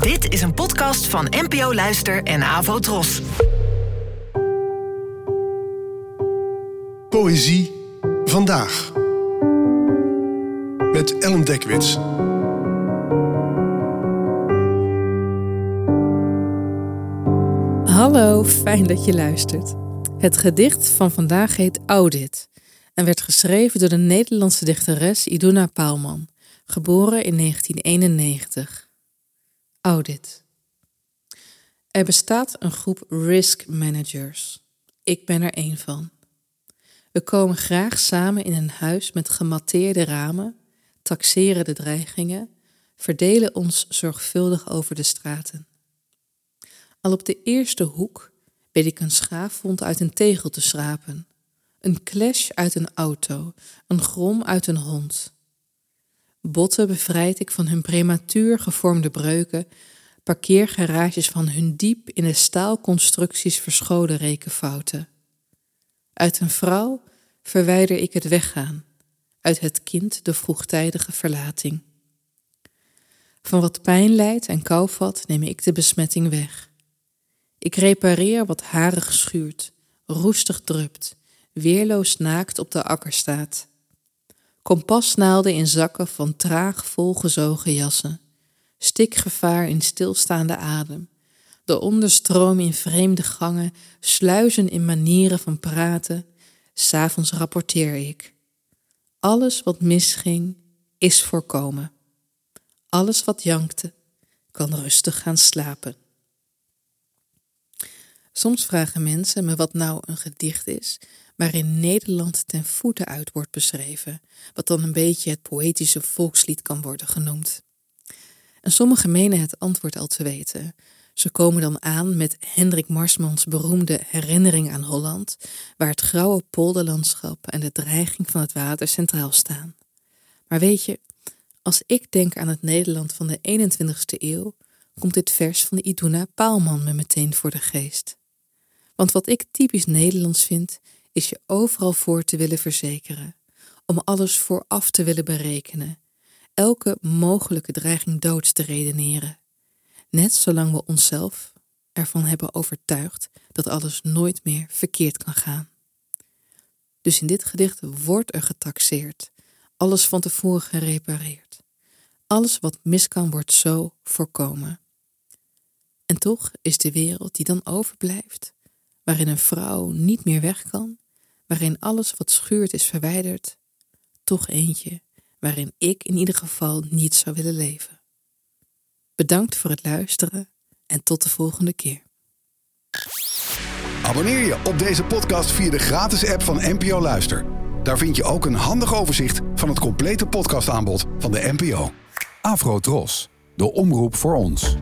Dit is een podcast van NPO Luister en Avo Tros. Poëzie vandaag. Met Ellen Dekwits. Hallo, fijn dat je luistert. Het gedicht van vandaag heet Audit en werd geschreven door de Nederlandse dichteres Iduna Paalman, geboren in 1991. Audit. Er bestaat een groep risk managers. Ik ben er één van. We komen graag samen in een huis met gematteerde ramen, taxeren de dreigingen, verdelen ons zorgvuldig over de straten. Al op de eerste hoek weet ik een schaafwond uit een tegel te schrapen, een clash uit een auto, een grom uit een hond. Botten bevrijd ik van hun prematuur gevormde breuken, parkeergarages van hun diep in de staalconstructies verscholen rekenfouten. Uit een vrouw verwijder ik het weggaan, uit het kind de vroegtijdige verlating. Van wat pijn leidt en kou vat, neem ik de besmetting weg. Ik repareer wat harig schuurt, roestig drupt, weerloos naakt op de akker staat. Kompasnaalden in zakken van traag volgezogen jassen, stikgevaar in stilstaande adem, de onderstroom in vreemde gangen, sluizen in manieren van praten. S'avonds rapporteer ik. Alles wat misging, is voorkomen. Alles wat jankte, kan rustig gaan slapen. Soms vragen mensen me wat nou een gedicht is, waarin Nederland ten voeten uit wordt beschreven, wat dan een beetje het poëtische volkslied kan worden genoemd. En sommigen menen het antwoord al te weten. Ze komen dan aan met Hendrik Marsmans beroemde Herinnering aan Holland, waar het grauwe polderlandschap en de dreiging van het water centraal staan. Maar weet je, als ik denk aan het Nederland van de 21ste eeuw, komt dit vers van de Iduna Paalman me meteen voor de geest. Want wat ik typisch Nederlands vind, is je overal voor te willen verzekeren, om alles vooraf te willen berekenen, elke mogelijke dreiging doods te redeneren. Net zolang we onszelf ervan hebben overtuigd dat alles nooit meer verkeerd kan gaan. Dus in dit gedicht wordt er getaxeerd, alles van tevoren gerepareerd. Alles wat mis kan wordt zo voorkomen. En toch is de wereld die dan overblijft waarin een vrouw niet meer weg kan, waarin alles wat schuurt is verwijderd, toch eentje waarin ik in ieder geval niet zou willen leven. Bedankt voor het luisteren en tot de volgende keer. Abonneer je op deze podcast via de gratis app van NPO Luister. Daar vind je ook een handig overzicht van het complete podcastaanbod van de NPO. Afro Tros, de omroep voor ons.